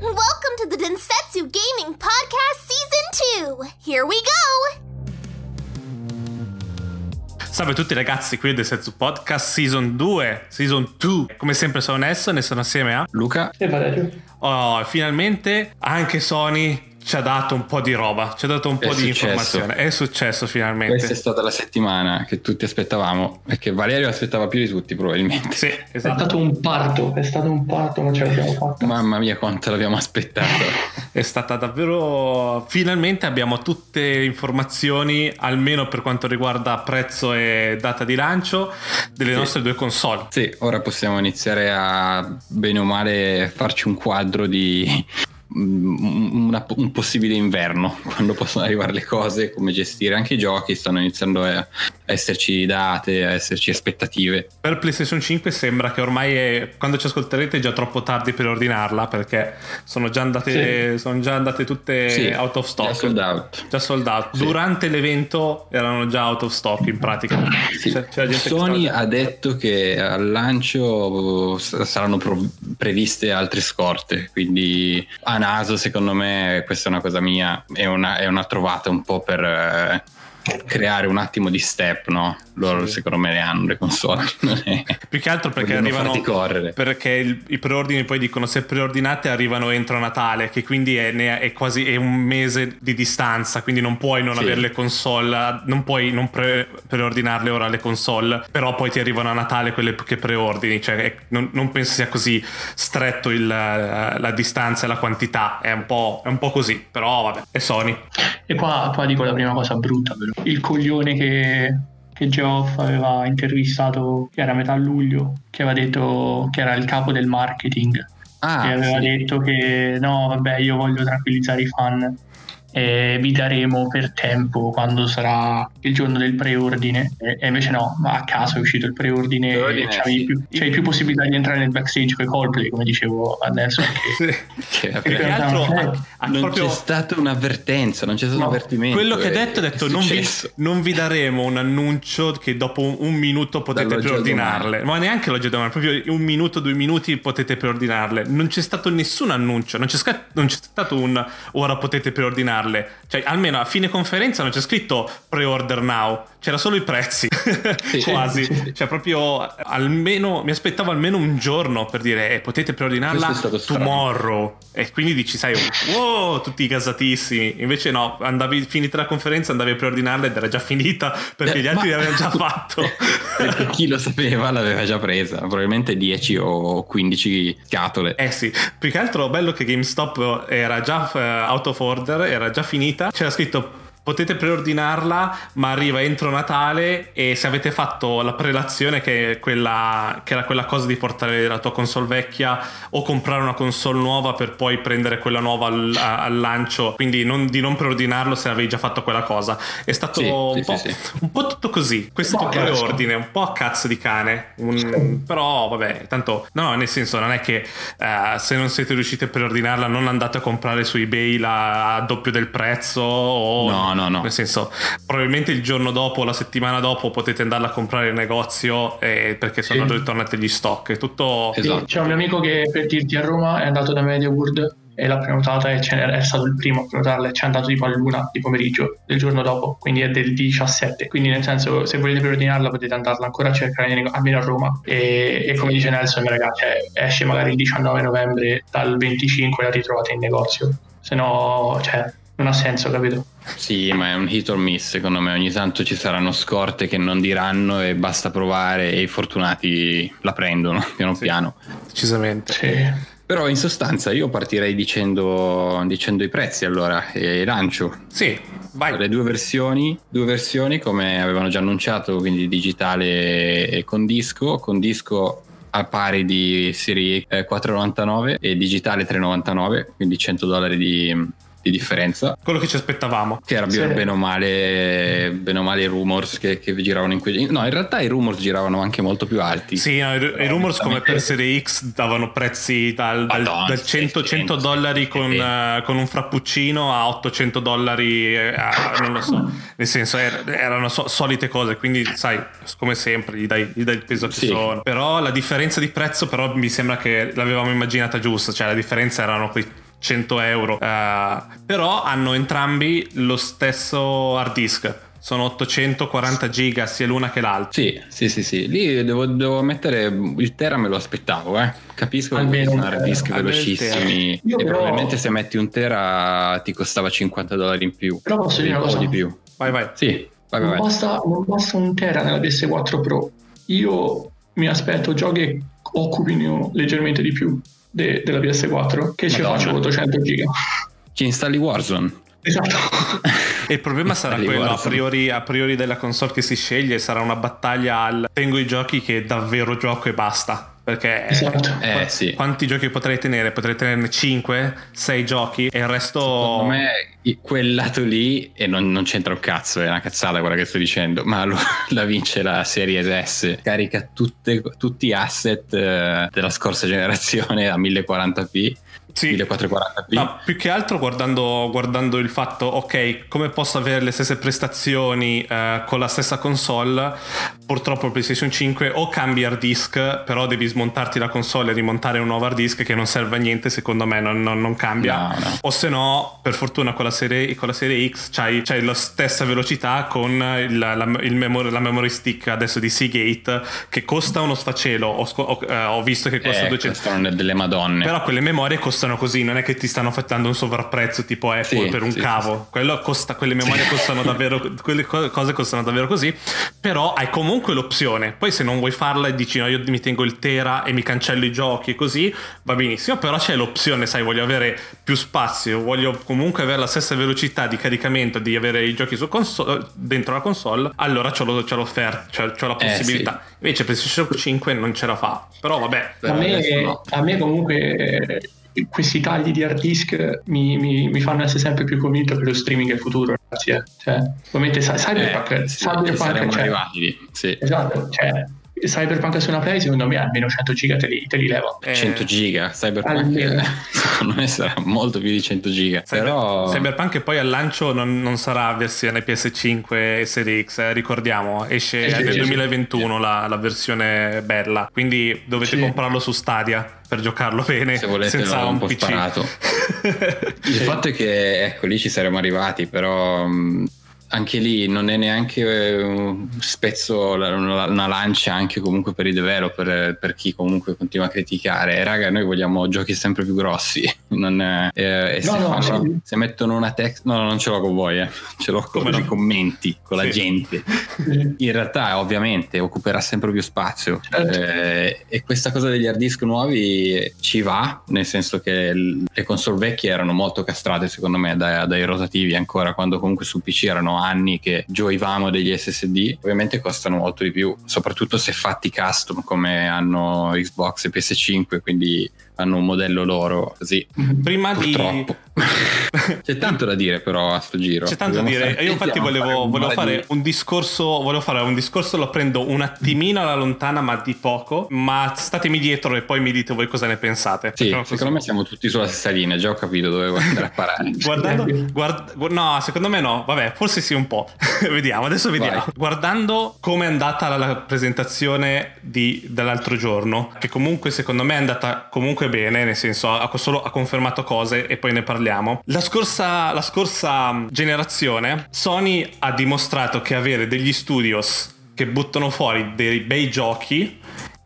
Welcome to the Densetsu Gaming Podcast Season 2. Here we go. Salve a tutti ragazzi, qui è The Setsu Podcast Season 2, Season 2. Come sempre sono Nelson e sono assieme a... Luca E Valerio. Oh, finalmente anche Sony ci ha dato un po' di roba, ci ha dato un È po' di successo. informazione. È successo finalmente. Questa è stata la settimana che tutti aspettavamo e che Valerio aspettava più di tutti probabilmente. Sì, È esatto. stato un parto, è stato un parto, ma ce l'abbiamo fatta. Mamma mia quanto l'abbiamo aspettato. È stata davvero... Finalmente abbiamo tutte le informazioni, almeno per quanto riguarda prezzo e data di lancio, delle Sì. nostre due console. sì, ora possiamo iniziare a bene o male farci un quadro di una- un possibile inverno, quando possono arrivare le cose, come gestire anche i giochi, stanno iniziando a, a esserci date, a esserci aspettative. Per PlayStation 5 sembra che ormai è- quando ci ascolterete è già troppo tardi per ordinarla perché sono già andate, sono già andate tutte Sì, out of stock. già sold out. Già sold out. Sì. Durante l'evento erano già out of stock in pratica. Sì. C'è- che Sony ha detto che al lancio saranno prov- previste altre scorte, quindi a naso secondo me questa è una cosa mia, è una, è una trovata un po' per eh, creare un attimo di step, no? Loro Sì. secondo me ne hanno le console, Più che altro perché vogliono arrivano farti correre. perché il- i preordini poi dicono se preordinate arrivano entro Natale che quindi è, ne- è quasi è un mese di distanza quindi non puoi non Sì. avere le console non puoi non pre- preordinarle ora le console però poi ti arrivano a Natale quelle che preordini cioè è- non, non penso sia così stretto il- la distanza e la quantità è un po', è un po' così però vabbè è Sony E qua, qua dico la prima cosa brutta, però. Il coglione che, che Geoff aveva intervistato, che era a metà luglio, che aveva detto che era il capo del marketing, Ah, aveva sì. detto che no, vabbè, io voglio tranquillizzare i fan e vi daremo per tempo quando sarà il giorno del preordine e, invece no, ma a caso è uscito il preordine, Preordine, e sì. più, c'avevi più possibilità di entrare nel backstage con i Coldplay come dicevo adesso Sì. Che- Più che altro ha- ha non proprio- c'è stata un'avvertenza, non c'è stato No, un avvertimento. Quello che ha è- detto ha è detto non vi, non vi daremo un annuncio che dopo un, un minuto potete Dall'oggi al preordinarle. Ma neanche l'oggi al domani, proprio un minuto, due minuti potete preordinarle. Non c'è stato nessun annuncio, non c'è, sca- non c'è stato un ora potete preordinarle. Cioè, almeno a fine conferenza non c'è scritto pre-order now, c'era solo i prezzi. Quasi. sì, sì. Cioè, proprio almeno mi aspettavo almeno un giorno per dire eh, potete preordinarla tomorrow. E quindi dici, sai, wow, tutti gasatissimi. Invece no, andavi finita la conferenza, andavi a preordinarla ed era già finita perché Eh, gli altri ma- l'avevano già fatto. Perché chi lo sapeva l'aveva già presa, probabilmente 10 o 15 scatole. Eh sì, più che altro bello che GameStop era già eh, out of order, era già finita, c'era scritto potete preordinarla ma arriva entro Natale e se avete fatto la prelazione che, è quella, che era quella cosa di portare la tua console vecchia o comprare una console nuova per poi prendere quella nuova al, al lancio, quindi non- di non preordinarlo se avevi già fatto quella cosa. È stato Sì, un, sì, po', sì, sì. un po' tutto così, questo Un po' a cazzo. preordine, un po' a cazzo di cane, un- però vabbè, tanto no, nel senso non è che eh, se non siete riusciti a preordinarla non andate a comprare su eBay la a doppio del prezzo o No, no, no. nel senso probabilmente il giorno dopo, la settimana dopo potete andarla a comprare in negozio eh, perché sono Sì. ritornati gli stock, è tutto Sì, Esatto. c'è un mio amico che per dirti a Roma è andato da MediaWorld e l'ha prenotata e è stato il primo a prenotarla e ci è andato tipo a luna di pomeriggio del giorno dopo, quindi è del 17. Quindi nel senso se volete preordinarla potete andarla ancora a cercare almeno a Roma e, e come dice Nelson ragazzi cioè, esce magari il 19 novembre dal 25 la ritrovate in negozio, se no cioè, non ha senso capito? Sì, ma è un hit or miss, secondo me. Ogni tanto ci saranno scorte che non diranno e basta provare e i fortunati la prendono piano Sì. piano. decisamente. Sì. Però in sostanza io partirei dicendo, dicendo i prezzi allora e lancio. Sì, vai. Le due versioni, due versioni come avevano già annunciato, quindi digitale e con disco, con disco a pari di Siri eh, 4,99 e digitale 3,99, quindi 100 dollari di, di differenza. Quello che ci aspettavamo. Che era Sì. bene o male, bene o male i rumors che, che giravano in quei... No, in realtà i rumors giravano anche molto più alti. Sì, no, i, i rumors come per Serie X davano prezzi dal, dal- Madonna, dal 100, 100 sì, dollari con, eh, con un frappuccino a 800 dollari, eh, a- non lo so, nel senso er- erano so- solite cose, quindi sai, come sempre gli dai, gli dai il peso che Sì. sono. Però la differenza di prezzo però mi sembra che l'avevamo immaginata giusta, cioè la differenza erano quei 100 euro. Uh, però hanno entrambi lo stesso hard disk sono 840 giga sia l'una che l'altra. Sì, sì, sì, sì. Lì devo, devo mettere il Tera me lo aspettavo, eh. Capisco che sono hard disk velocissimi e però- probabilmente se metti un Tera ti costava 50 dollari in più. Però posso dire una cosa? di più. Vai, vai. Sì, vai, vai, Non vai. basta, non basta un tera nella PS4 Pro. Io mi aspetto giochi che occupino leggermente di più de- della PS4 che ci Madonna. faccio 800 giga. Ci installi Warzone? Esatto. E il problema sarà Lì, quello a priori, a priori della console che si sceglie, sarà una battaglia al tengo i giochi che davvero gioco e basta. Perché Esatto. Eh, qua- sì. quanti giochi potrei tenere? Potrei tenerne 5, 6 giochi e il resto... Secondo me quel lato lì, e non, non c'entra un cazzo, è una cazzata quella che sto dicendo, ma lo- la vince la Series S, carica tutte- tutti gli asset eh, della scorsa generazione a 1040p, Sì. 1440p. No, più che altro guardando, guardando il fatto, ok, come posso avere le stesse prestazioni eh, con la stessa console? Purtroppo PlayStation 5 o cambi hard disk, però devi smontarti la console e rimontare un nuovo hard disk che non serve a niente, secondo me non, non- non cambia. No, no. O se no, per fortuna con la serie, con la serie X c'hai, c'hai la stessa velocità con il, la, il memory, la memory stick adesso di Seagate che costa uno sfacelo. Ho, ho- eh, ho visto che costa Eh, 200 costano delle madonne. però quelle memorie costano così, non è che ti stanno affettando un sovrapprezzo tipo Apple Sì, per un sì, cavo. Quello costa, quelle memorie costano davvero, quelle co- cose costano davvero così. Però hai comunque l'opzione. Poi se non vuoi farla e dici no, io mi tengo il Tera e mi cancello i giochi e così, va benissimo. Però c'è l'opzione, sai, voglio avere più spazio, voglio comunque avere la stessa velocità di caricamento di avere i giochi su console, dentro la console. Allora c'ho, lo- c'ho l'offerta, c'ho, c'ho la Eh, possibilità. Invece PlayStation 5 non ce la fa. Però vabbè. A me, adesso no. a me comunque eh, questi tagli di hard disk mi, mi- mi fanno essere sempre più convinto che lo streaming è il futuro, ragazzi. eh. Cioè, ovviamente Cy- Cyberpunk, Eh, sì, Cyberpunk saremo cioè, arrivati lì, sì. esatto, cioè, Cyberpunk su una Play secondo me almeno 100 giga te li, te li leva. Eh, 100 giga, Cyberpunk secondo me sarà molto più di 100 giga. Cyber- Però Cyberpunk poi al lancio non, non sarà versione PS5 e Serie X, eh, ricordiamo, esce Eh nel sì, 2021 la, la versione bella, quindi dovete Sì. comprarlo su Stadia per giocarlo bene Se volete senza un, un po' PC. sparato. Il fatto è che ecco lì ci saremmo arrivati, però mh, anche lì non è neanche eh, spezzo, la- una, lancia anche comunque per i developer, per chi comunque continua a criticare. Eh, Raga, noi vogliamo giochi sempre più grossi. Non, eh, e se, No, no, fanno- sì. se mettono una text, no, no, non ce l'ho con voi, eh. ce l'ho con no? i commenti, con la Sì. gente. In realtà, ovviamente, occuperà sempre più spazio. Certo. Eh, e questa cosa degli hard disk nuovi ci va, nel senso che le console vecchie erano molto castrate, secondo me, dai, dai rotativi ancora, quando comunque sul PC erano anni che gioivamo degli SSD. Ovviamente costano molto di più, soprattutto se fatti custom come hanno Xbox e PS5, quindi hanno un modello loro così. Prima di... Purtroppo. C'è tanto da dire però a sto giro. C'è tanto da dire. fare- Io infatti volevo, un volevo fare di- un discorso. Volevo fare un discorso, lo prendo un attimino alla lontana, ma di poco. Ma statemi dietro e poi mi dite voi cosa ne pensate. Sì, così. secondo me siamo tutti sulla stessa linea, già ho capito dove vuoi andare a parare. Guardando, guard- gu- no, secondo me no. Vabbè, forse sì, un po'. vediamo, adesso vediamo. Vai. Guardando come è andata la, la presentazione di- dell'altro giorno, che comunque secondo me è andata comunque bene, nel senso ha, solo, ha confermato cose e poi ne parliamo. La scorsa, la scorsa generazione, Sony ha dimostrato che avere degli studios che buttano fuori dei bei giochi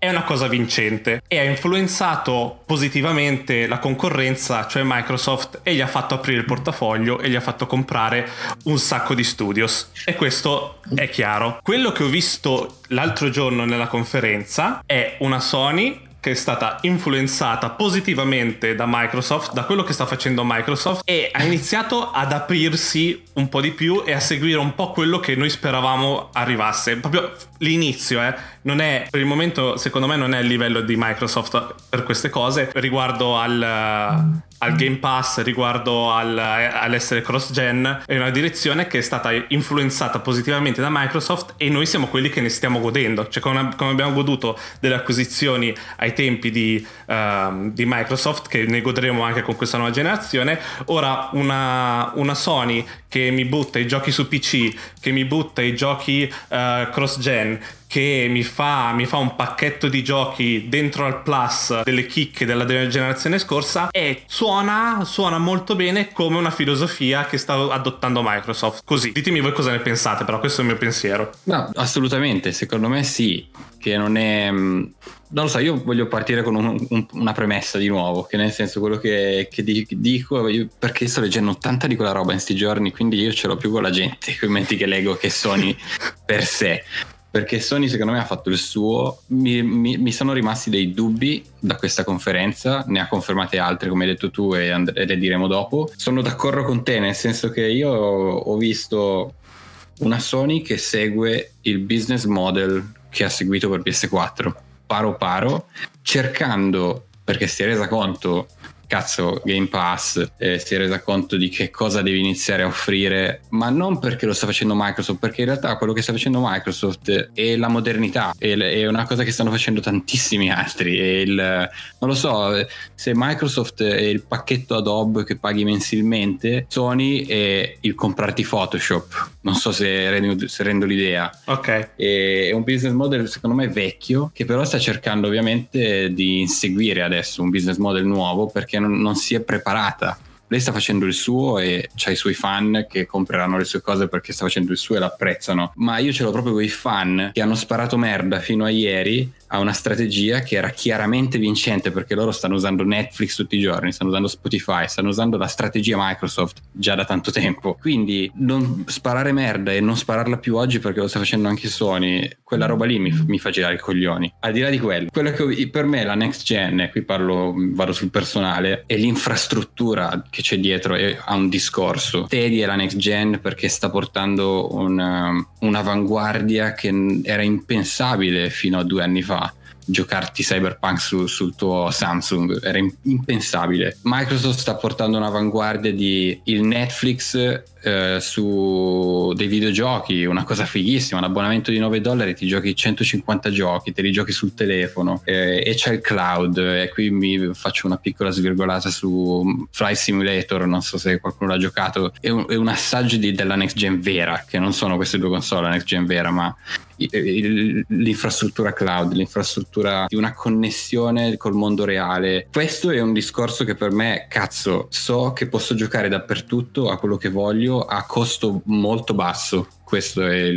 è una cosa vincente e ha influenzato positivamente la concorrenza, cioè Microsoft, e gli ha fatto aprire il portafoglio e gli ha fatto comprare un sacco di studios. E questo è chiaro. Quello che ho visto l'altro giorno nella conferenza è una Sony che è stata influenzata positivamente da Microsoft, da quello che sta facendo Microsoft e ha iniziato ad aprirsi un po' di più e a seguire un po' quello che noi speravamo arrivasse. Proprio l'inizio, eh. Non è, per il momento, secondo me, non è il livello di Microsoft per queste cose. Riguardo al, al Game Pass, riguardo al- all'essere cross-gen, è una direzione che è stata influenzata positivamente da Microsoft e noi siamo quelli che ne stiamo godendo. Cioè, come, come abbiamo goduto delle acquisizioni ai tempi di, ehm, di Microsoft, che ne godremo anche con questa nuova generazione, ora una, una Sony che mi butta i giochi su PC, che mi butta i giochi uh, cross-gen, che mi fa, mi fa, un pacchetto di giochi dentro al plus delle chicche della generazione scorsa e suona, suona molto bene come una filosofia che sta adottando Microsoft. Così, ditemi voi cosa ne pensate, però questo è il mio pensiero. No, assolutamente, secondo me sì, che non è... Mm, non lo so, io voglio partire con un, un, una premessa di nuovo, che nel senso quello che, che dico, io, perché sto leggendo tanta di quella roba in questi giorni, quindi io ce l'ho più con la gente, con i menti che leggo che Sony per sé perché Sony secondo me ha fatto il suo, mi, mi, mi, sono rimasti dei dubbi da questa conferenza, ne ha confermate altre come hai detto tu e, and- e le diremo dopo. Sono d'accordo con te nel senso che io ho visto una Sony che segue il business model che ha seguito per PS4, paro paro, cercando, perché si è resa conto cazzo Game Pass eh, si è resa conto di che cosa deve iniziare a offrire, ma non perché lo sta facendo Microsoft, perché in realtà quello che sta facendo Microsoft è la modernità, è, è una cosa che stanno facendo tantissimi altri. Il, non lo so, se Microsoft è il pacchetto Adobe che paghi mensilmente, Sony è il comprarti Photoshop. Non so se rendo, se rendo l'idea. Ok. È un business model secondo me vecchio, che però sta cercando ovviamente di inseguire adesso un business model nuovo perché non, non si è preparata lei sta facendo il suo e ha i suoi fan che compreranno le sue cose perché sta facendo il suo e l'apprezzano. Ma io ce l'ho proprio con i fan che hanno sparato merda fino a ieri a una strategia che era chiaramente vincente perché loro stanno usando Netflix tutti i giorni, stanno usando Spotify, stanno usando la strategia Microsoft già da tanto tempo. Quindi non sparare merda e non spararla più oggi perché lo sta facendo anche Sony, quella roba lì mi, mi fa girare i coglioni. Al di là di quello, quello che per me la next gen, qui parlo, vado sul personale, è l'infrastruttura che c'è dietro ha un discorso. Teddy è la next gen perché sta portando una, un'avanguardia che era impensabile fino a due anni fa giocarti Cyberpunk su, sul tuo Samsung era impensabile. Microsoft sta portando un'avanguardia di il Netflix eh, su dei videogiochi, una cosa fighissima, un abbonamento di 9 dollari, ti giochi 150 giochi, te li giochi sul telefono eh, e c'è il cloud e qui mi faccio una piccola svirgolata su Fly Simulator, non so se qualcuno l'ha giocato, è un, è un assaggio di, della next gen vera, che non sono queste due console la next gen vera, ma l'infrastruttura cloud, l'infrastruttura di una connessione col mondo reale. Questo è un discorso che per me, cazzo, so che posso giocare dappertutto a quello che voglio a costo molto basso. Questa è,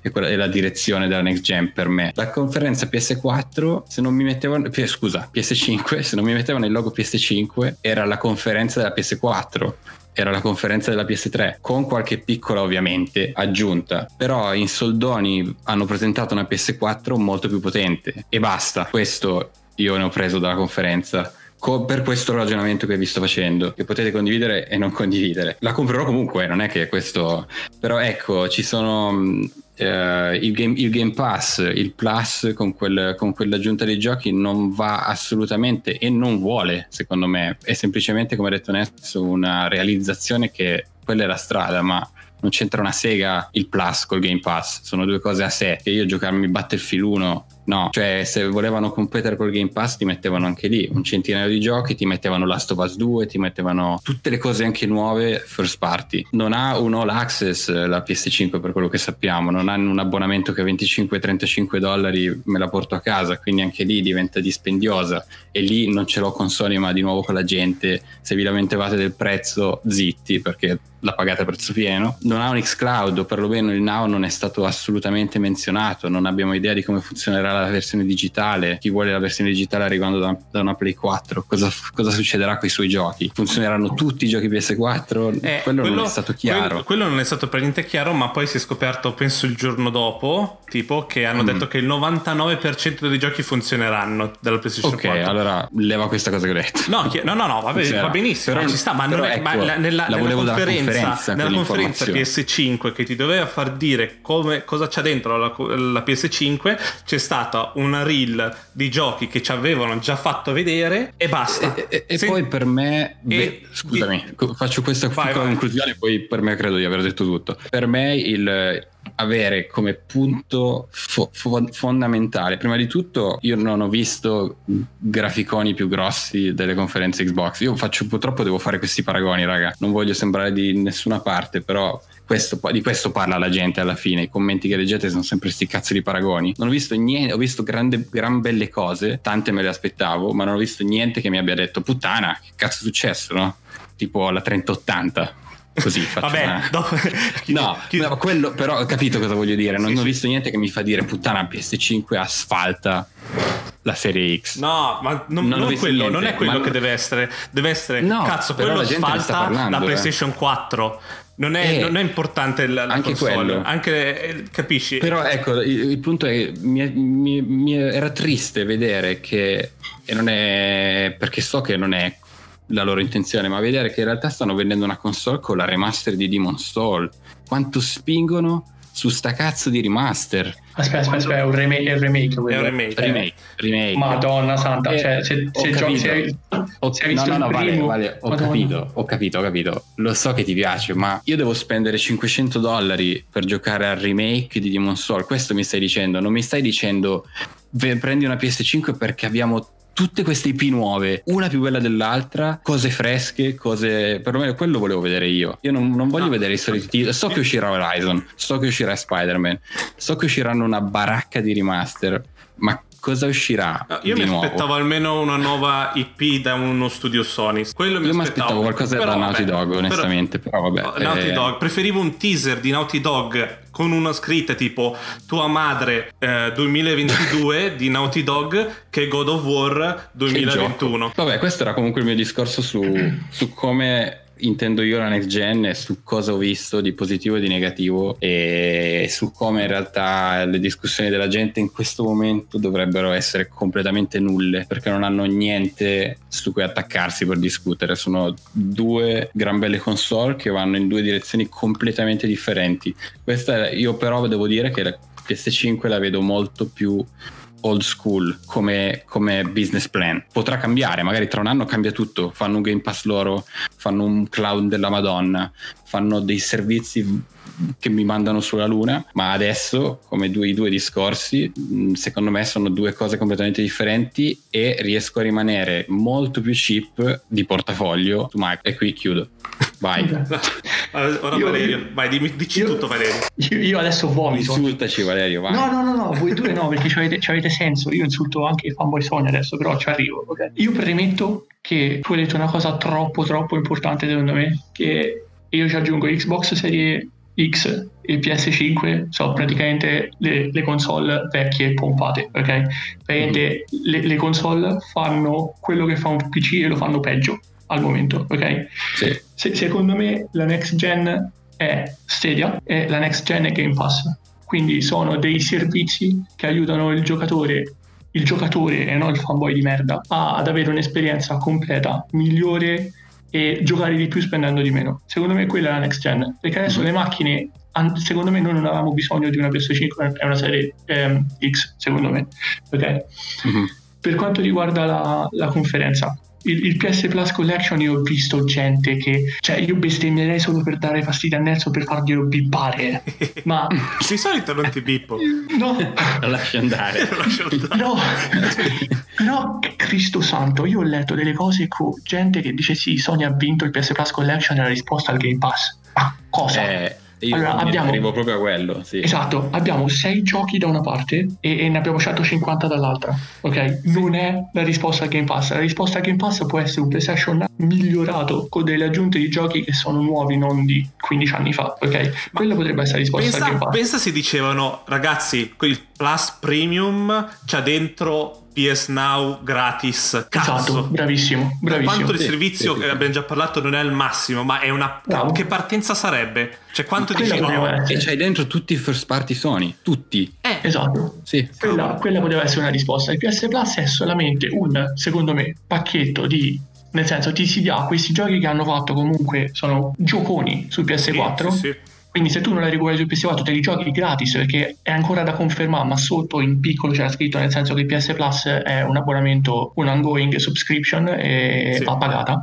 è, è, la direzione della next gen per me. La conferenza PS4, se non mi mettevano, scusa, PS5, se non mi mettevano il logo PS5, era la conferenza della PS4 era la conferenza della PS3 con qualche piccola ovviamente aggiunta. Però in soldoni hanno presentato una PS4 molto più potente. E basta. Questo io ne ho preso dalla conferenza co- per questo ragionamento che vi sto facendo, che potete condividere e non condividere. La comprerò comunque, non è che questo... Però ecco, ci sono... Uh, il, game, il, game, Pass, il Plus con, quel, con, quell'aggiunta dei giochi non va assolutamente e non vuole, secondo me. È semplicemente, come ha detto Nesto, una realizzazione che quella è la strada, ma non c'entra una sega il Plus col Game Pass, sono due cose a sé. E io giocarmi Battlefield 1 No, cioè se volevano competere col Game Pass ti mettevano anche lì un centinaio di giochi, ti mettevano Last of Us 2, ti mettevano tutte le cose anche nuove first party. Non ha un all access la PS5 per quello che sappiamo, non hanno un abbonamento che a 25-35 dollari me la porto a casa, quindi anche lì diventa dispendiosa e lì non ce l'ho con Sony ma di nuovo con la gente, se vi lamentevate del prezzo zitti perché la pagate a prezzo pieno. Non ha un xCloud o perlomeno il Now non è stato assolutamente menzionato, non abbiamo idea di come funzionerà la versione digitale, chi vuole la versione digitale arrivando da, da una Play 4, cosa, cosa, succederà con i suoi giochi? Funzioneranno tutti i giochi PS4? Eh, quello, quello, non è stato chiaro. Quello, quello, non è stato per niente chiaro, ma poi si è scoperto, penso il giorno dopo, tipo che hanno mm. detto che il 99% dei giochi funzioneranno dalla PlayStation Ok, 4. allora leva questa cosa che ho detto. No, no, no, no vabbè, va benissimo, però, ci sta, ma, non è, ecco, ma nella, nella, nella conferenza, nella conferenza PS5 che ti doveva far dire come, cosa c'è dentro la, la PS5 c'è stata una reel di giochi che ci avevano già fatto vedere e basta. E, e, e Se... poi per me, beh, scusami, di... faccio questa vai, vai. conclusione, poi per me credo di aver detto tutto. Per me il, avere come punto fo- fo- fondamentale. Prima di tutto, io non ho visto graficoni più grossi delle conferenze Xbox. Io faccio purtroppo devo fare questi paragoni, raga. Non voglio sembrare di nessuna parte, però questo, di questo parla la gente alla fine. I commenti che leggete sono sempre sti cazzo di paragoni. Non ho visto niente, ho visto grande, gran belle cose, tante me le aspettavo, ma non ho visto niente che mi abbia detto puttana, che cazzo è successo, no? Tipo la 3080 così faccio Vabbè, una... dopo... no, no, quello però ho capito cosa voglio dire. Non sì, ho sì. visto niente che mi fa dire puttana PS5 asfalta la serie X. No ma non, non, non, quello, non è quello ma... che deve essere deve essere no, cazzo quello asfalta parlando, la PlayStation eh. 4 non è, eh, non è, importante la, la anche console, quello. anche eh, capisci? Però ecco il, il punto è mi, mi, mi, era triste vedere che e non è perché so che non è la loro intenzione, ma vedere che in realtà stanno vendendo una console con la remaster di Demon Soul. Quanto spingono su sta cazzo di remaster? Aspetta, aspetta, aspetta, è un remake. È un remake, è un remake. remake, remake. Madonna santa, eh, cioè, se, se giochi, se hai, ho, se hai visto no, no, no, vale, vale, ho Madonna. capito, ho capito, ho capito. Lo so che ti piace, ma io devo spendere 500 dollari per giocare al remake di Demon Soul. Questo mi stai dicendo, non mi stai dicendo prendi una PS5 perché abbiamo tutte queste IP nuove, una più bella dell'altra, cose fresche, cose... Perlomeno quello volevo vedere io. Io non, non voglio no. vedere i soliti titoli. So che uscirà Horizon, so che uscirà Spider-Man, so che usciranno una baracca di remaster, ma cosa uscirà? Io mi nuovo? aspettavo almeno una nuova IP da uno studio Sony. Quello mi io mi aspettavo qualcosa però, da Naughty Dog, onestamente. Però, però vabbè. Naughty eh... Dog. Preferivo un teaser di Naughty Dog con una scritta tipo Tua madre eh, 2022 di Naughty Dog che God of War 2021. Vabbè, questo era comunque il mio discorso su, su come intendo io la next gen e su cosa ho visto di positivo e di negativo e su come in realtà le discussioni della gente in questo momento dovrebbero essere completamente nulle perché non hanno niente su cui attaccarsi per discutere. Sono due gran belle console che vanno in due direzioni completamente differenti. Questa io però devo dire che la PS5 la vedo molto più old school come, come, business plan. Potrà cambiare, magari tra un anno cambia tutto, fanno un Game Pass loro, fanno un cloud della Madonna, fanno dei servizi che mi mandano sulla luna, ma adesso, come due, i due discorsi, mm, secondo me sono due cose completamente differenti e riesco a rimanere molto più cheap di portafoglio. E qui chiudo. Vai. Ora io, Valerio, vai, dimmi, dici io, tutto Valerio. Io, io adesso vomito. Insultaci Valerio, vai. No, no, no, no, voi due no, perché ci avete, avete, senso. Io insulto anche i fanboy Sony adesso, però ci arrivo. Okay? Io premetto che tu hai detto una cosa troppo, troppo importante secondo me, che io ci aggiungo Xbox Serie X e PS5 sono praticamente le, le console vecchie pompate, ok? Praticamente mm. le, le, console fanno quello che fa un PC e lo fanno peggio al momento, ok? Sì. Se, secondo me la next gen è Stadia e la next gen è Game Pass. Quindi sono dei servizi che aiutano il giocatore il giocatore e non il fanboy di merda ad avere un'esperienza completa migliore e giocare di più spendendo di meno. Secondo me quella è la next gen, perché adesso mm-hmm. le macchine, secondo me noi non avevamo bisogno di una PS5 è una serie ehm, X, secondo me. Okay? Mm-hmm. Per quanto riguarda la, la conferenza, il, il, PS Plus Collection io ho visto gente che cioè io bestemmierei solo per dare fastidio a Nelson per farglielo bippare ma di solito non ti bippo. No. Lo lascio andare, no. Però Cristo santo io ho letto delle cose con gente che dice sì Sony ha vinto il PS Plus Collection e la risposta al Game Pass. Ma cosa? Eh io allora, abbiamo, arrivo proprio a quello, sì. Esatto, abbiamo 6 giochi da una parte e, e, ne abbiamo 150 dall'altra, ok? Non è la risposta al Game Pass. La risposta al Game Pass può essere un PlayStation migliorato con delle aggiunte di giochi che sono nuovi, non di 15 anni fa, ok? Quella potrebbe essere la risposta pensa, al Game Pass. Pensa se dicevano, ragazzi, il Plus Premium c'ha dentro PS Now gratis. Cazzo. Esatto, bravissimo, bravissimo. Quanto il servizio, che abbiamo già parlato, non è il massimo, ma è una... Bravo. Che partenza sarebbe? Cioè quanto dici no? E c'hai dentro tutti i first party Sony, tutti. Eh. Esatto. Sì. Quella, quella poteva essere una risposta. Il PS Plus è solamente un, secondo me, pacchetto di nel senso ti si dà questi giochi che hanno fatto comunque sono gioconi su PS4 sì, sì, sì. Quindi se tu non la recuperi sul PS4 te li giochi gratis perché è ancora da confermare, ma sotto in piccolo c'era scritto nel senso che PS Plus è un abbonamento, un ongoing subscription e sì. va pagata.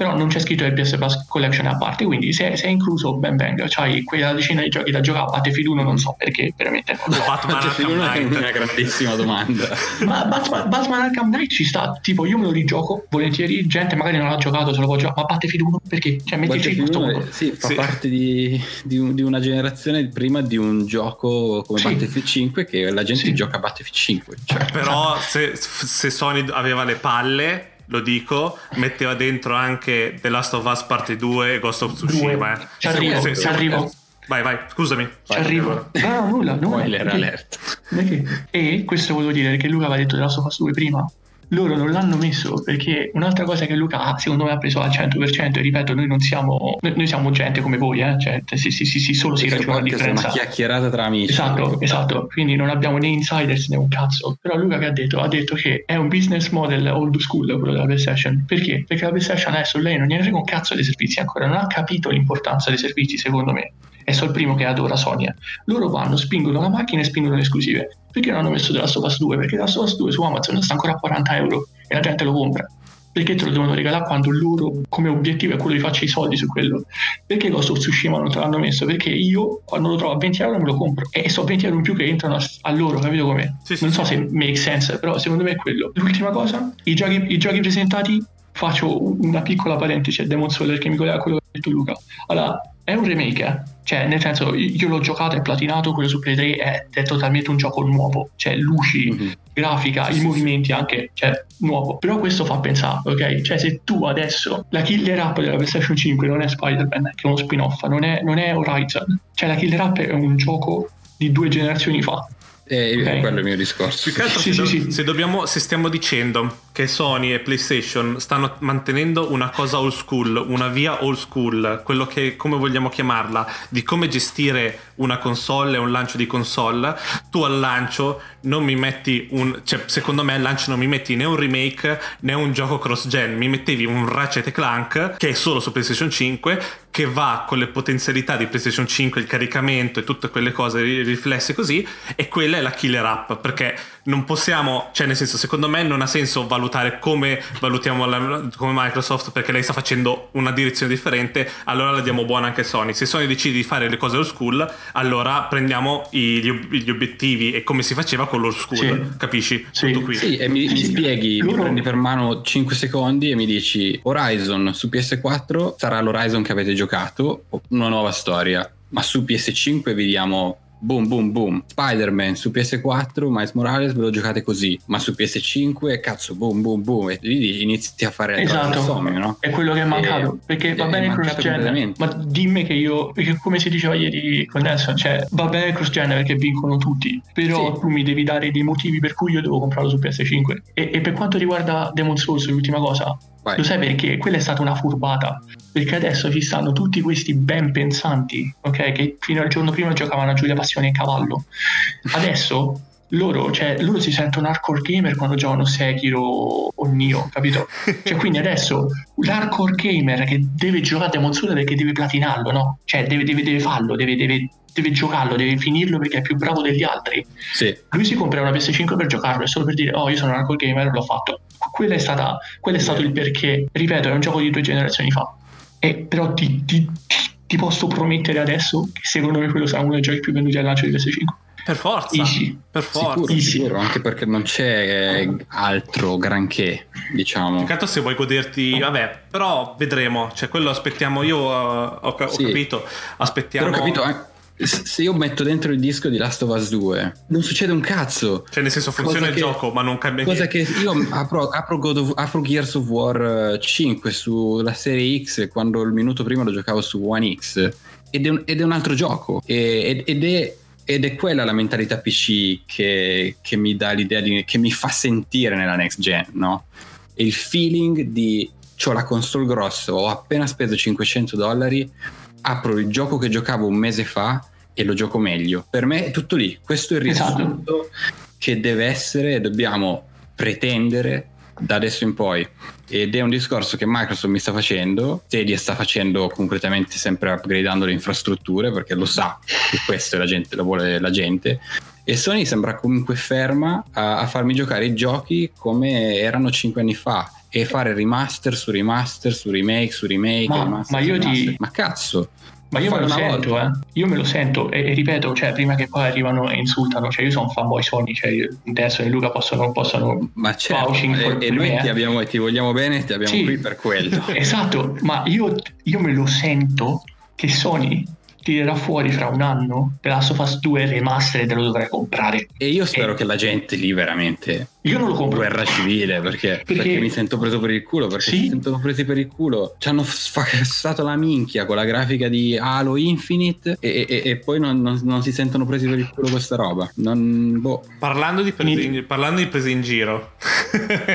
Però non c'è scritto PS Plus Collection a parte, quindi se, se è incluso ben venga, c'hai quella decina di giochi da giocare, Battlefield 1 non so perché, veramente non so. Batman Battlefield Arkham 1 è Knight. una grandissima domanda. Ma Batman, Batman Arkham Knight ci sta, tipo io me lo rigioco, volentieri, gente magari non l'ha giocato, se lo può giocare, ma Battlefield 1 perché? Cioè mettici questo 1 modo. sì, fa Sì. parte di, di un- di una generazione prima di un gioco come Sì. Battlefield 5 che la gente Sì. gioca a Battlefield 5. Cioè, Però se, se Sony aveva le palle, lo dico, metteva dentro anche The Last of Us Parte 2 e Ghost of Tsushima. Eh. Ci arrivo, Se- ci se- arrivo. Vai, vai, scusami. Ci arrivo. No, no, nulla, nulla. spoiler alert. perché? E questo volevo dire perché Luca aveva detto della Last of Us 2 prima. Loro non l'hanno messo perché un'altra cosa che Luca secondo me ha preso al 100% e ripeto noi non siamo noi, noi siamo gente come voi eh? cioè sì sì sì, sì solo si Questo ragiona la è una differenza chiacchierata tra amici. Esatto, esatto, quindi non abbiamo né insiders né un cazzo. Però Luca che ha detto? Ha detto che è un business model old school quello della PlayStation. Perché? Perché la PlayStation adesso lei non gliene frega un cazzo dei servizi ancora, non ha capito l'importanza dei servizi secondo me. È solo il primo che adora Sony. eh. Loro vanno, spingono la macchina e spingono le esclusive. Perché non hanno messo The Last of Us 2? Perché The Last of Us 2 su Amazon sta ancora a 40 euro e la gente lo compra. Perché te lo devono regalare quando loro come obiettivo è quello di farci i soldi su quello? Perché Ghost of Tsushima non te l'hanno messo? Perché io quando lo trovo a 20 euro me lo compro e so 20 euro in più che entrano a, a loro, capito com'è? Sì, sì, non so sì. se make sense, però secondo me è quello. L'ultima cosa, i giochi, i giochi presentati, faccio una piccola parentesi a Demon Soul perché mi collega a quello che ha detto Luca. Allora, è un remake, eh? Cioè, nel senso, io l'ho giocato e platinato, quello su Play 3 è, è totalmente un gioco nuovo. Cioè, luci, Mhm. grafica, Sì, i sì, movimenti anche, cioè, nuovo. Però questo fa pensare, ok? Cioè, se tu adesso, la killer app della PlayStation 5 non è Spider-Man, che è uno spin-off, non è, non è Horizon. Cioè, la killer app è un gioco di due generazioni fa. E Ok. quello è il mio discorso. Più che altro Sì, se, sì, do- sì. se dobbiamo, se stiamo dicendo che Sony e PlayStation stanno mantenendo una cosa old school, una via old school, quello che come vogliamo chiamarla, di come gestire una console e un lancio di console, tu al lancio non mi metti un, cioè secondo me al lancio non mi metti né un remake né un gioco cross gen, mi mettevi un Ratchet Clank che è solo su PlayStation 5 che va con le potenzialità di PlayStation 5, il caricamento e tutte quelle cose ri- riflesse così e quella è la killer app perché non possiamo, cioè nel senso secondo me non ha senso valutare come valutiamo la- come Microsoft perché lei sta facendo una direzione differente, allora la diamo buona anche a Sony. Se Sony decide di fare le cose old school, allora prendiamo i- gli, gli obiettivi e come si faceva con l'old school, Sì. capisci? Sì. Tutto qui. Sì, e mi, mi spieghi, mi prendi per mano 5 secondi e mi dici Horizon su PS4 sarà l'Horizon che avete giocato, una nuova storia, ma su PS5 vi diamo boom boom boom. Spider-Man su PS4, Miles Morales ve lo giocate così, ma su PS5 cazzo boom boom boom e lì inizi a fare Esatto, il sommo, no? è quello che è mancato. E- perché va bene il cross gen, ma dimmi che io, perché come si diceva ieri con Nelson, cioè va bene il cross gen perché vincono tutti, però Sì. tu mi devi dare dei motivi per cui io devo comprarlo su PS5. E, e per quanto riguarda Demon Souls, l'ultima cosa, Vai. lo sai perché? Quella è stata una furbata. Perché adesso ci stanno tutti questi ben pensanti, ok? Che fino al giorno prima giocavano a Giulia Passione e Cavallo. Adesso loro, cioè, loro si sentono hardcore gamer quando giocano Sekiro o Nio, capito? Cioè, quindi adesso l'hardcore gamer che deve giocare Demon Souls perché deve platinarlo, no? Cioè, deve, deve- deve farlo, deve, deve- deve giocarlo, deve finirlo perché è più bravo degli altri. Sì. Lui si compra una PS5 per giocarlo, è solo per dire, oh, io sono un hardcore gamer, l'ho fatto. Quello è, stata, quello è stato il perché. Ripeto, è un gioco di due generazioni fa. E però ti, ti- ti posso promettere adesso che secondo me quello sarà uno dei giochi più venduti al lancio di PS5. Per forza, Easy. per forza. Sicuro, sicuro, anche perché non c'è eh, altro granché, diciamo. Peccato se vuoi goderti, vabbè, però vedremo. Cioè, quello aspettiamo. Io uh, ho, ca- ho Sì. capito. Aspettiamo. Però ho capito, eh, s- se io metto dentro il disco di Last of Us 2, non succede un cazzo. Cioè, nel senso, funziona Cosa il che- gioco, ma non cambia Cosa niente. che io apro, apro, God of- apro Gears of War eh, 5 sulla serie X quando il minuto prima lo giocavo su One X ed è un, ed è un altro gioco ed, ed è, ed è quella la mentalità PC che, che mi dà l'idea di, che mi fa sentire nella next gen, no? Il feeling di ho la console grossa, ho appena speso 500 dollari, apro il gioco che giocavo un mese fa e lo gioco meglio. Per me è tutto lì, questo è il Esatto. riassunto che deve essere e dobbiamo pretendere da adesso in poi ed è un discorso che Microsoft mi sta facendo Stadia sta facendo concretamente sempre upgradando le infrastrutture perché lo sa che questo è la gente, lo vuole la gente E Sony sembra comunque ferma a, a farmi giocare i giochi come erano 5 anni fa e fare remaster su remaster su remake su remake. Ma, remaster, ma io remaster. ti. Ma cazzo! Ma io me lo sento, volta. eh. Io me lo sento e, e ripeto, cioè, prima che poi arrivano e insultano, cioè io sono un fanboy Sony, cioè io- adesso e Luca possono, possono Ma certo, e, e noi me, ti, eh. abbiamo, ti vogliamo bene, ti abbiamo Sì. qui per quello. Esatto, ma io, io me lo sento che Sony tirerà fuori fra un anno The Last of Us 2 remaster e te lo dovrai comprare. E io spero Eh. che la gente lì veramente Io non lo compro. guerra civile perché, Perché- perché mi sento preso per il culo perché Sì. si sentono presi per il culo. Ci hanno sfacassato la minchia con la grafica di Halo Infinite e, e- e poi non, non- non si sentono presi per il culo questa roba. Non, boh. Parlando di, prese in, parlando di prese in giro,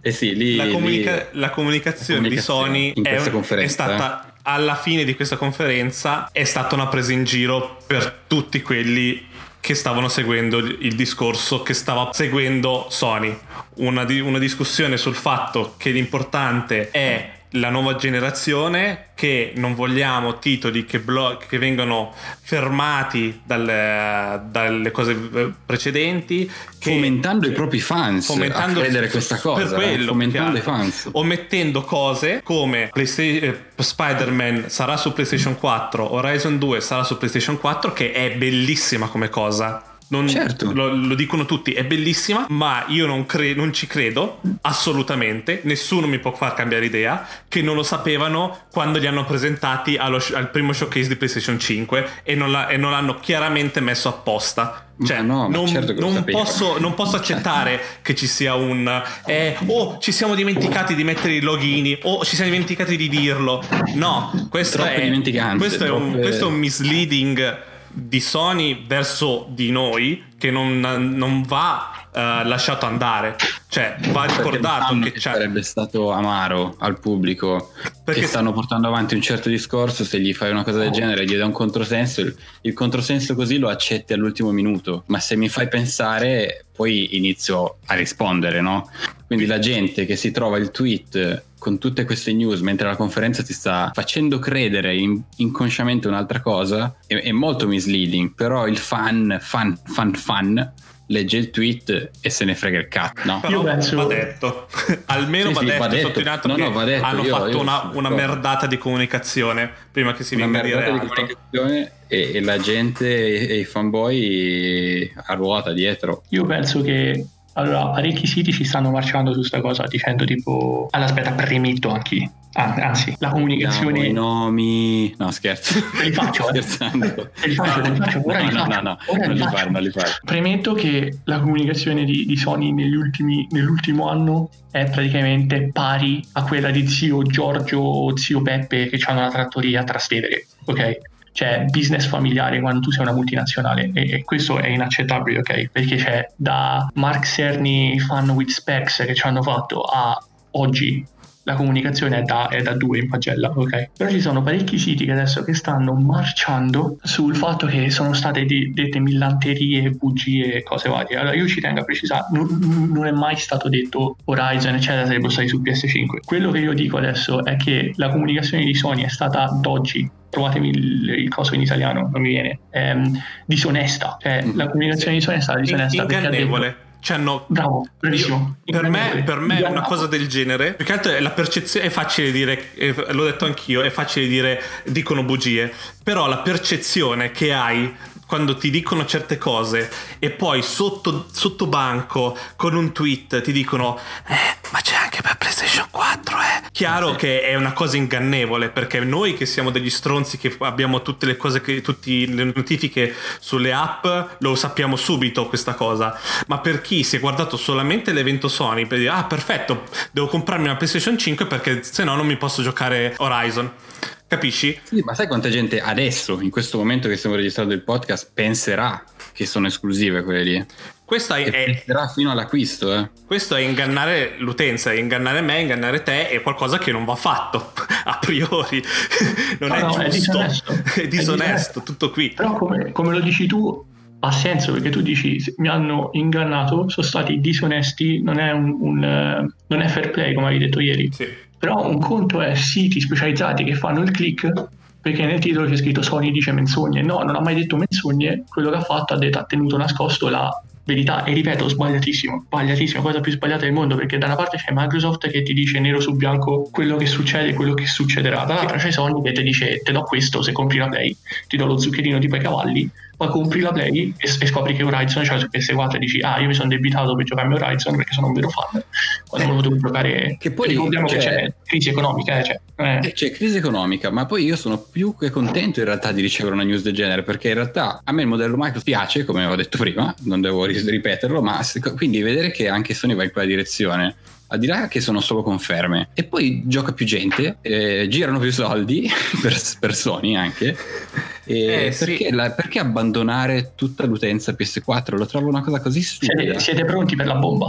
eh sì lì, la, comunica- lì- la comunicazione la di Sony in è, questa è conferenza, stata alla fine di questa conferenza è stata una presa in giro per tutti quelli che stavano seguendo il discorso che stava seguendo Sony. Una, di- una discussione sul fatto che l'importante è la nuova generazione che non vogliamo titoli che, blo- che vengono fermati dalle, dalle cose eh, precedenti che fomentando i propri fans fomentando a credere questa cosa per quello, eh, fomentando più i fans. Omettendo cose come Playsta- eh, Spider-Man sarà su PlayStation 4 Horizon 2 sarà su PlayStation 4 che è bellissima come cosa non- Certo. lo, lo dicono tutti, è bellissima, ma io non, cre- non ci credo assolutamente. Nessuno mi può far cambiare idea che non lo sapevano quando li hanno presentati sh- al primo showcase di PlayStation 5 e non, la- e non l'hanno chiaramente messo apposta. Cioè, no, non, certo non posso, non posso accettare che ci sia un eh, oh ci siamo dimenticati di mettere i logini o ci siamo dimenticati di dirlo no questo Troppe è, questo, è un, troppe- questo è un misleading di Sony verso di noi che non, non va eh, lasciato andare cioè va ricordato che che sarebbe stato amaro al pubblico Perché- che stanno portando avanti un certo discorso se gli fai una cosa del genere gli dai un controsenso il, il controsenso così lo accetti all'ultimo minuto ma se mi fai pensare poi inizio a rispondere no? quindi la gente che si trova il tweet con tutte queste news mentre la conferenza ti sta facendo credere in- inconsciamente un'altra cosa è, è molto misleading però il fan fan fan fan legge il tweet e se ne frega il cazzo no? però Io penso- va detto. Almeno Sì, va sì, detto, va detto. sottolineato No, che no, va detto, hanno io- fatto io una, una merdata di comunicazione prima che si una venga a dire di comunicazione e, e la gente e, e i fanboy a ruota dietro. Io penso che allora parecchi siti ci stanno marciando su sta cosa dicendo tipo allora aspetta premetto anche ah, anzi la comunicazione i nomi. No scherzo. Te li faccio, eh. scherzando. Te li faccio, te li faccio, ora no, li no, faccio, no, no, ora non li li fare non li fare. Premetto che la comunicazione di, di Sony ultimi- nell'ultimo anno è praticamente pari a quella di zio Giorgio o zio Peppe che hanno la trattoria a Trastevere, ok? Cioè business familiare quando tu sei una multinazionale. E, e questo è inaccettabile, ok? Perché c'è da Mark Cerny fan with specs che ci hanno fatto a oggi la comunicazione è da, è da due in pagella, ok? Però ci sono parecchi siti che adesso che stanno marciando sul fatto che sono state de- dette millanterie, bugie e cose varie. Allora io ci tengo a precisare, non, non è mai stato detto Horizon eccetera sarebbero stati su PS5. Quello che io dico adesso è che la comunicazione di Sony è stata ad oggi trovatemi il, il coso in italiano, non mi viene, ehm, disonesta. Cioè, Mm, la comunicazione di Sony è stata disonesta. perché ha detto- ingannevole Ci hanno Bravo. Io- per, me, per me una cosa del genere. Più che altro è la percezione. È facile dire, l'ho detto anch'io, è facile dire dicono bugie. Però la percezione che hai quando ti dicono certe cose e poi sotto, sotto banco con un tweet ti dicono eh, ma c'è anche per PlayStation 4 eh. chiaro Sì. che è una cosa ingannevole perché noi che siamo degli stronzi che abbiamo tutte le cose che tutte le notifiche sulle app lo sappiamo subito questa cosa ma per chi si è guardato solamente l'evento Sony per dire ah perfetto devo comprarmi una PlayStation 5 perché se no non mi posso giocare Horizon capisci? Sì, ma sai quanta gente adesso, in questo momento che stiamo registrando il podcast, penserà che sono esclusive quelle lì? Questo è, è- fino all'acquisto, eh. questo è ingannare l'utenza, è ingannare me, ingannare te, è qualcosa che non va fatto a priori. Non No, è no, giusto, è disonesto. è disonesto, tutto qui. Però come, come lo dici tu ha senso perché tu dici "Se mi hanno ingannato, sono stati disonesti, non è, un, un, eh, non è fair play come avevi detto ieri. Sì. Però un conto è siti specializzati che fanno il click perché nel titolo c'è scritto Sony dice menzogne. No, non ha mai detto menzogne, quello che ha fatto ha, detto, ha tenuto nascosto la verità e ripeto sbagliatissimo sbagliatissimo cosa più sbagliata del mondo perché da una parte c'è Microsoft che ti dice nero su bianco quello che succede e quello che succederà dall'altra c'è Sony che ti dice te do questo se compri la Play ti do lo zuccherino tipo i cavalli poi compri la Play e, e scopri che Horizon c'è cioè su PS4 e dici ah io mi sono debitato per giocarmi Horizon perché sono un vero fan quando eh, potuto giocare che poi ricordiamo cioè, che c'è crisi economica eh, cioè, eh. eh. c'è crisi economica ma poi io sono più che contento in realtà di ricevere una news del genere perché in realtà a me il modello Microsoft piace come ho detto prima non devo ripeterlo ma quindi vedere che anche Sony va in quella direzione al di là che sono solo conferme e poi gioca più gente eh, girano più soldi per, per Sony anche eh, perché, sì. la, perché, abbandonare tutta l'utenza PS4 lo trovo una cosa così stupida siete, siete pronti per la bomba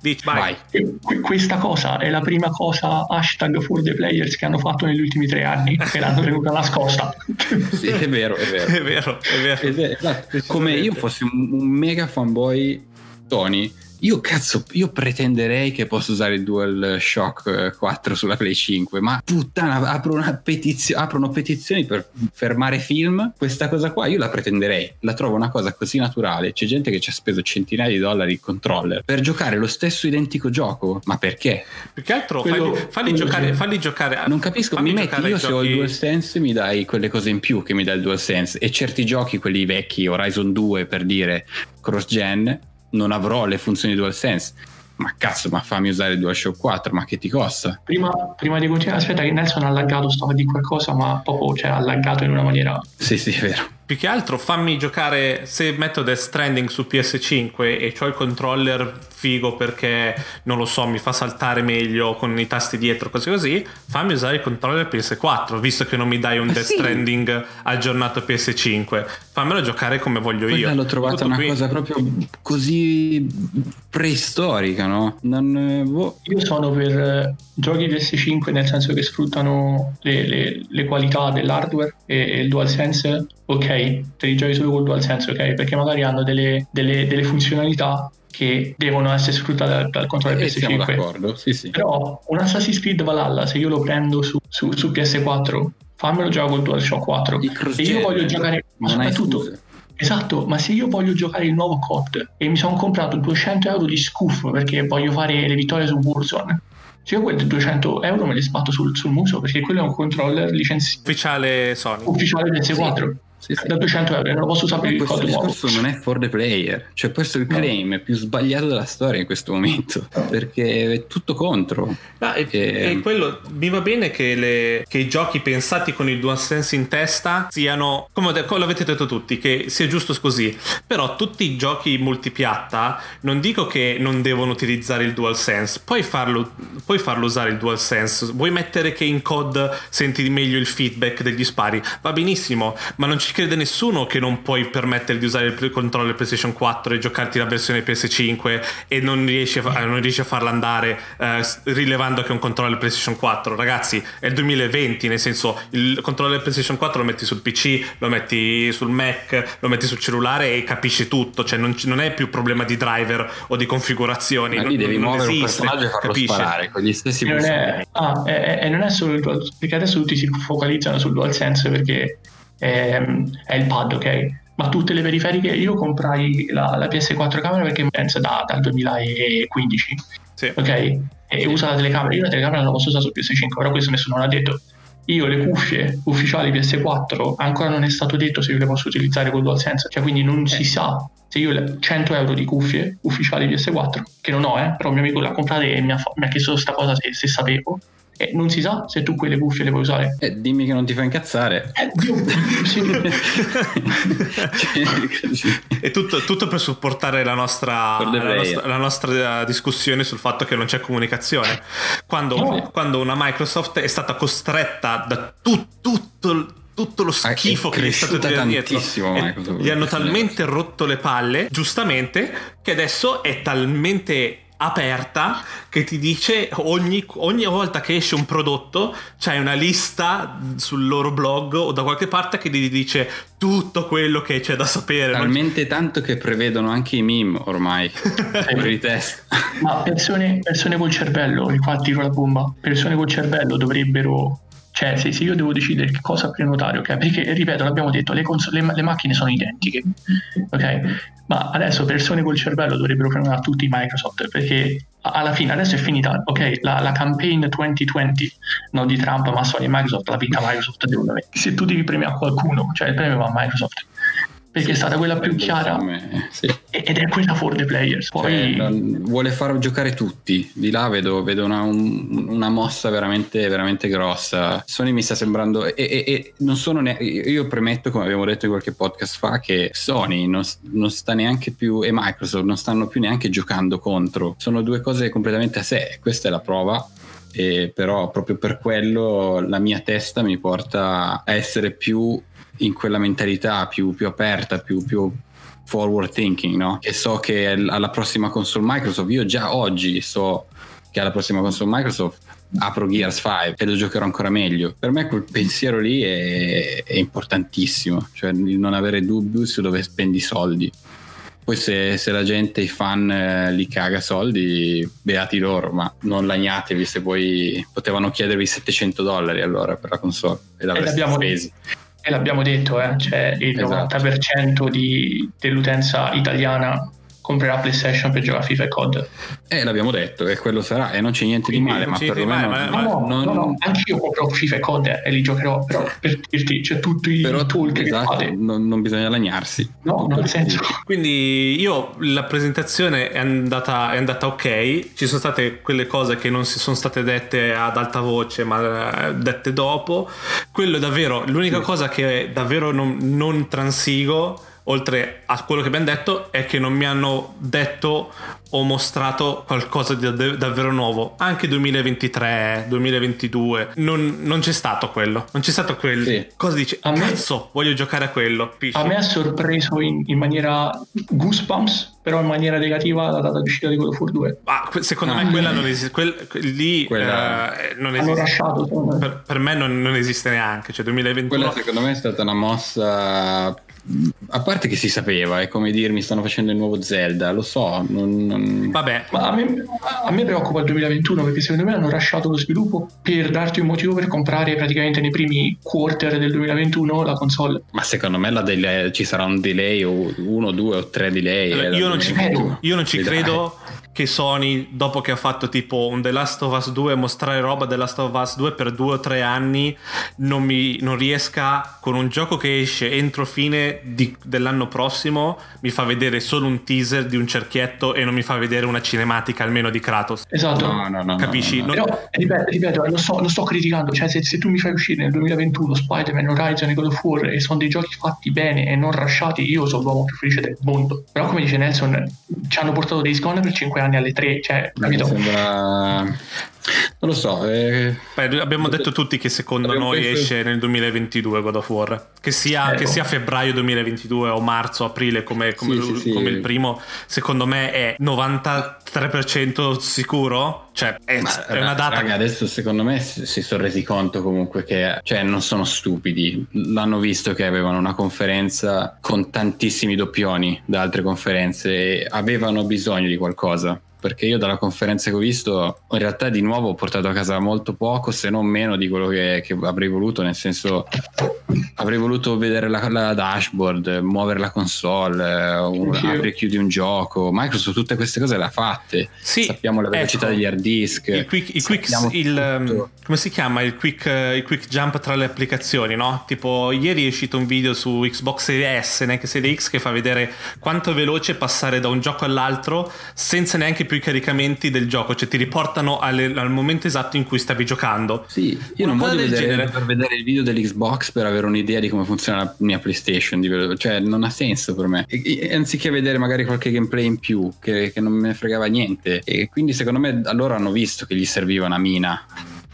Dici, vai. vai. questa cosa è la prima cosa hashtag for the players che hanno fatto negli ultimi tre anni che l'hanno tenuta nascosta sì è vero è vero è vero, è vero. È vero esatto. come io fossi un, un mega fanboy Sony io cazzo, io pretenderei che possa usare il DualShock 4 eh, sulla Play 5, ma puttana, apro una petizio- aprono petizioni per fermare film. Questa cosa qua io la pretenderei. La trovo una cosa così naturale. C'è gente che ci ha speso centinaia di dollari il controller per giocare lo stesso identico gioco. Ma perché? Più che altro Quello, falli, falli giocare, falli giocare. Non capisco, mi metti io se ho il DualSense mi dai quelle cose in più che mi dà il DualSense e certi giochi, quelli vecchi, Horizon 2 per dire cross gen non avrò le funzioni DualSense. Ma cazzo, ma fammi usare il DualShock 4, ma che ti costa? Prima, prima di continuare, aspetta che Nelson ha laggato, stava di qualcosa, ma proprio cioè, ha laggato in una maniera... Sì, sì, è vero. Più che altro fammi giocare, se metto Death Stranding su PS5 e ho il controller figo perché, non lo so, mi fa saltare meglio con i tasti dietro, così così, fammi usare il controller PS4, visto che non mi dai un eh Death sì. Stranding aggiornato PS5. Fammelo giocare come voglio Quella io. L'ho trovata una qui. cosa proprio così preistorica, no? Non, eh, boh. Io sono per eh, giochi PS5 nel senso che sfruttano le, le, le qualità dell'hardware e il DualSense ok, te li giochi solo col DualSense, ok, perché magari hanno delle, delle, delle funzionalità che devono essere sfruttate dal, dal controller eh, PS5. Siamo d'accordo, sì, sì. Però un Assassin's Creed Valhalla, se io lo prendo su, su, su PS4, fammelo giocare col DualShock 4. E io voglio giocare, ma soprattutto... Esatto, ma se io voglio giocare il nuovo COD e mi sono comprato 200 euro di scuff perché voglio fare le vittorie su Warzone, se io quei 200 euro me li sbatto sul, sul muso perché quello è un controller licenziato ufficiale Sony ufficiale PS4 sì sì, sì. da 200 euro non lo posso sapere il codice questo non è for the player. Cioè questo è il claim no. più sbagliato della storia in questo momento perché è tutto contro. No, e, e quello mi va bene che, le, che, i giochi pensati con il DualSense in testa siano come, come l'avete detto tutti che sia giusto così. Però tutti i giochi multipiatta non dico che non devono utilizzare il DualSense puoi farlo, puoi farlo usare il DualSense. Vuoi mettere che in COD senti meglio il feedback degli spari? Va benissimo ma non ci crede nessuno che non puoi permettere di usare il controller PlayStation 4 e giocarti la versione PS5 e non riesci a, non riesci a farla andare eh, rilevando che è un controller PlayStation 4. Ragazzi, è il 2020, nel senso il controller PlayStation 4 lo metti sul PC, lo metti sul Mac, lo metti sul cellulare e capisci tutto, cioè non, non è più problema di driver o di configurazioni. Ma lì devi non muovere esiste, un personaggio e farlo capisci? sparare con gli stessi non è, ah, è, è, non è solo il perché adesso tutti si focalizzano sul DualSense perché è, è il pad, ok? ma tutte le periferiche io comprai la, la PS4 camera perché penso da, dal 2015 sì. ok e sì. usa la telecamera io la telecamera non la posso usare su PS5 però questo nessuno non ha detto io le cuffie ufficiali PS4 ancora non è stato detto se io le posso utilizzare con DualSense cioè quindi non si sa se io le 100 euro di cuffie ufficiali PS4 che non ho eh però un mio amico l'ha comprata e mi ha, mi ha chiesto questa cosa se, se sapevo e non si sa se tu quelle cuffie le puoi usare. Eh, dimmi che non ti fa incazzare. Eh, Dio. È tutto, tutto, per supportare la nostra, la nostra, la, nostra, discussione sul fatto che non c'è comunicazione. Quando, no. quando una Microsoft è stata costretta da tu, tutto tutto lo ah, schifo che gli è stato tirato dietro gli hanno talmente rotto le palle giustamente che adesso è talmente aperta che ti dice ogni, ogni, volta che esce un prodotto c'è una lista sul loro blog o da qualche parte che ti dice tutto quello che c'è da sapere. Talmente tanto che prevedono anche i meme ormai per i test. Ma persone, persone col cervello, qua tiro la bomba, persone col cervello dovrebbero cioè se, se io devo decidere che cosa prenotare, ok? Perché, ripeto, l'abbiamo detto, le, cons- le, le macchine sono identiche, ok? Ma adesso persone col cervello dovrebbero prenotare tutti Microsoft, perché alla fine adesso è finita, ok? La, la campaign 2020, non di Trump, ma Sony e Microsoft, la vinta Microsoft, secondo me. Se tu devi premiare qualcuno, cioè il premio va a Microsoft perché è stata quella più chiara me, sì. ed è quella for the players. Poi cioè, vuole far giocare tutti. Di là vedo, vedo una, un, una, mossa veramente, veramente grossa. Sony mi sta sembrando. E, e, e non sono ne- io premetto, come abbiamo detto in qualche podcast fa, che Sony non, non, sta neanche più e Microsoft non stanno più neanche giocando contro. Sono due cose completamente a sé. Questa è la prova. E però proprio per quello la mia testa mi porta a essere più in quella mentalità più, più aperta, più, più forward thinking, no? E so che alla prossima console Microsoft, io già oggi so che alla prossima console Microsoft apro Gears 5 e lo giocherò ancora meglio. Per me quel pensiero lì è, è importantissimo, cioè non avere dubbi su dove spendi soldi. Poi se, se, la gente, i fan eh, li caga soldi, beati loro, ma non lagnatevi se poi potevano chiedervi 700 dollari allora per la console e l'avreste spesi. E l'abbiamo detto, eh, cioè il esatto. 90% di, dell'utenza italiana comprerà PlayStation per giocare a FIFA e COD. Eh, l'abbiamo detto, e quello sarà, e non c'è niente Quindi, di male, ma perlomeno... Ma, ma, no, non... no, no, anch'io compro FIFA e COD e li giocherò, però per dirti, c'è tutti i però, talk esatto, che fate. Non, non bisogna lagnarsi. No, non ha senso. Quindi io, la presentazione è andata, è andata ok, ci sono state quelle cose che non si sono state dette ad alta voce, ma eh, dette dopo. Quello è davvero, l'unica cosa che davvero non, non transigo oltre a quello che abbiamo detto, è che non mi hanno detto o mostrato qualcosa di davvero nuovo. Anche 2023, 2022, non, non c'è stato quello. Non c'è stato quello. Sì. Cosa dici? A Cazzo, me... voglio giocare a quello. Pisci. A me ha sorpreso in, in, maniera Goosebumps, però in maniera negativa la data di uscita di God of War 2. Ah, secondo ah, me quella non esiste. Quel, lì quella... eh, non esiste. Lasciato, per, per, me non, non, esiste neanche. Cioè, 2021. Quella secondo me è stata una mossa a parte che si sapeva, è come dirmi stanno facendo il nuovo Zelda, lo so. Non, non... Vabbè, ma a me, a me, preoccupa il 2021 perché secondo me hanno lasciato lo sviluppo per darti un motivo per comprare praticamente nei primi quarter del 2021 la console. Ma secondo me delay, ci sarà un delay o uno, due o tre delay. Allora, io, non ci, io non ci credo che Sony, dopo che ha fatto tipo un The Last of Us 2, mostrare roba The Last of Us 2 per due o tre anni, non, mi, non riesca con un gioco che esce entro fine di, dell'anno prossimo, mi fa vedere solo un teaser di un cerchietto e non mi fa vedere una cinematica almeno di Kratos. Esatto. No, no, no, Capisci? No, no, Però, ripeto, ripeto lo, sto, lo, sto, criticando, cioè se, se, tu mi fai uscire nel 2021 Spider-Man, Horizon e God of War e sono dei giochi fatti bene e non rasciati, io sono l'uomo più felice del mondo. Però come dice Nelson, ci hanno portato dei Gone per 5 anni anni alle 3, cioè, capito? Sembra non lo so. Eh... Beh, abbiamo detto tutti che secondo abbiamo noi penso... esce nel 2022 God of War. Che sia, eh, che sia, febbraio 2022 o marzo, aprile come, come, sì, sì, come sì. il primo, secondo me è 93% sicuro. Cioè, è, Ma, è una data. Raga, adesso secondo me si sono resi conto comunque che cioè, non sono stupidi. L'hanno visto che avevano una conferenza con tantissimi doppioni da altre conferenze e avevano bisogno di qualcosa perché io dalla conferenza che ho visto in realtà di nuovo ho portato a casa molto poco se non meno di quello che, che avrei voluto nel senso avrei voluto vedere la, la dashboard muovere la console un, apri e chiudi un gioco. Microsoft tutte queste cose le ha fatte. Sì, sappiamo la velocità ecco, degli hard disk. Il quick, il quick il, come si chiama? Il quick, il quick jump tra le applicazioni no? tipo ieri è uscito un video su Xbox Series S neanche Series X che fa vedere quanto è veloce passare da un gioco all'altro senza neanche più più i caricamenti del gioco, cioè ti riportano alle, al momento esatto in cui stavi giocando. Sì, io Una non voglio vedere, per vedere il video dell'Xbox per avere un'idea di come funziona la mia PlayStation, cioè non ha senso per me. E, anziché vedere magari qualche gameplay in più che, che non me ne fregava niente. E quindi secondo me allora hanno visto che gli serviva una mina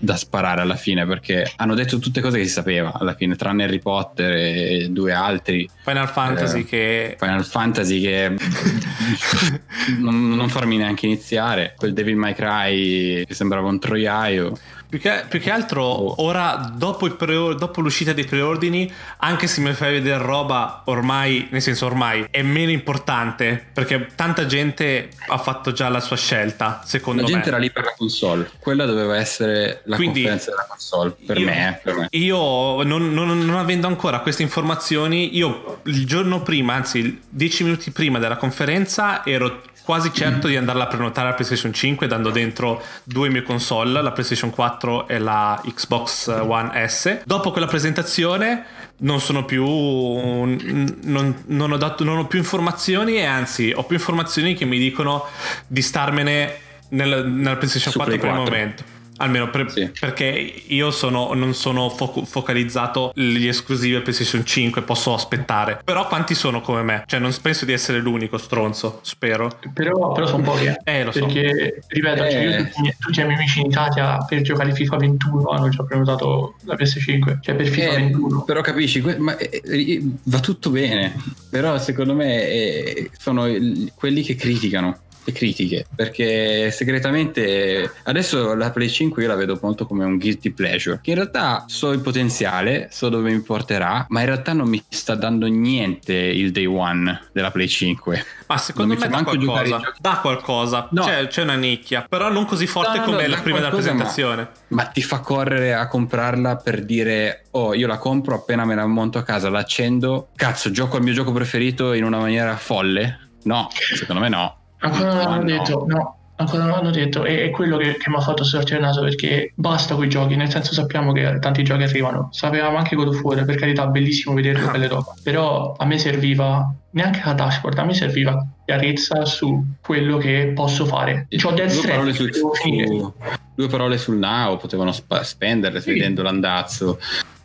da sparare alla fine perché hanno detto tutte cose che si sapeva alla fine tranne Harry Potter e due altri. Final Fantasy eh, che Final Fantasy che non, non, farmi neanche iniziare. Quel Devil May Cry che sembrava un troiaio più che, più che altro, oh. ora, dopo, pre- dopo, l'uscita dei preordini, anche se mi fai vedere roba ormai, nel senso ormai, è meno importante, perché tanta gente ha fatto già la sua scelta, secondo me. La gente era lì per la console, quella doveva essere la Quindi, conferenza della console per io, me, eh, per me. Io non, non, non, avendo ancora queste informazioni, io il giorno prima, anzi dieci minuti prima della conferenza, ero quasi certo di andarla a prenotare alla PlayStation 5 dando dentro due mie console, la PlayStation 4 e la Xbox One S. Dopo quella presentazione non sono più non, non, ho dato, non ho più informazioni e anzi ho più informazioni che mi dicono di starmene nella, nella PlayStation 4 per il momento Almeno per, sì. perché io sono, non sono fo- focalizzato gli esclusivi PlayStation 5, posso aspettare. Però quanti sono come me? Cioè, non penso di essere l'unico stronzo, spero. Però, però sono pochi. Eh, eh lo so. Perché, ripeto, eh. cioè io tutti, tutti, i miei amici in Italia per giocare FIFA 21 hanno già prenotato la PS5. Cioè, per FIFA eh, 21. Però capisci, ma, eh, va tutto bene. Però secondo me eh, sono quelli che criticano le critiche perché segretamente adesso la Play 5 io la vedo molto come un guilty pleasure. Che in realtà so il potenziale so dove mi porterà ma in realtà non mi sta dando niente il day one della Play 5 ma secondo me dà qualcosa dà qualcosa no. c'è, c'è, una nicchia però non così forte no, no, come la prima della presentazione ma, ma ti fa correre a comprarla per dire oh io la compro appena me la monto a casa l'accendo cazzo gioco al mio gioco preferito in una maniera folle? No secondo me no Ancora non l'hanno detto, no. Ancora non l'hanno detto, e è quello che, che mi ha fatto storcere il naso perché basta con i giochi, nel senso sappiamo che tanti giochi arrivano. Sapevamo anche God of War, per carità, bellissimo vederlo ah. belle roba. Però a me serviva neanche la dashboard, a me serviva chiarezza su quello che posso fare. C'ho Death Stranding, su, su, due parole sul now potevano sp- spenderle sì. vedendo l'andazzo.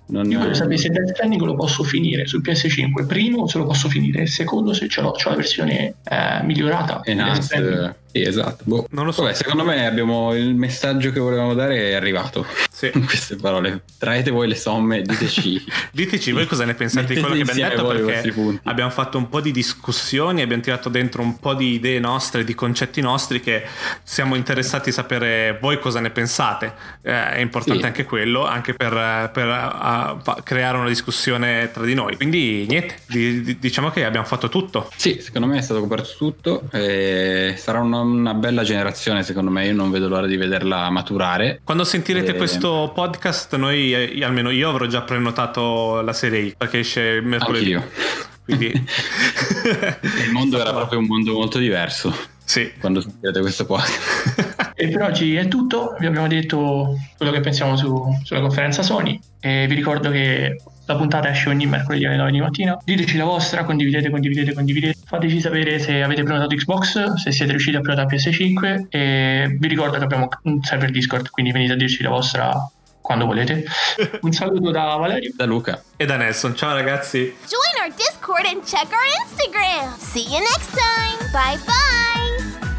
Non... Io voglio sapere se Death Stranding lo posso finire sul PS5. Primo, se lo posso finire. Secondo, se ce l'ho, c'ho la versione eh, migliorata. Enhanced. Sì, esatto. Boh. Non lo so. Vabbè, secondo me abbiamo il messaggio che volevamo dare è arrivato. Sì. In queste parole. Traete voi le somme, diteci. diteci voi cosa ne pensate di quello che abbiamo detto perché abbiamo fatto un po' di discussioni, abbiamo tirato dentro un po' di idee nostre, di concetti nostri che siamo interessati a sapere voi cosa ne pensate. Eh, è importante sì. anche quello, anche per, per a, a creare una discussione tra di noi. Quindi niente, di, di, diciamo che abbiamo fatto tutto. Sì, secondo me è stato coperto tutto. E sarà una una bella generazione, secondo me. Io non vedo l'ora di vederla maturare. Quando sentirete e... questo podcast, noi, eh, almeno io, avrò già prenotato la serie X perché esce mercoledì. Anch'io. Quindi... il mondo era proprio un mondo molto diverso. Sì. Quando sentirete questo podcast. e per oggi è tutto. Vi abbiamo detto quello che pensiamo su, sulla conferenza Sony. E vi ricordo che la puntata esce ogni mercoledì alle 9 di mattina. Diteci la vostra, condividete, condividete, condividete. Fateci sapere se avete prenotato Xbox, se siete riusciti a prenotare PS5 e vi ricordo che abbiamo un server Discord, quindi venite a dirci la vostra quando volete. Un saluto da Valerio, da Luca e da Nelson. Ciao ragazzi. Join our Discord and check our Instagram. See you next time. Bye bye.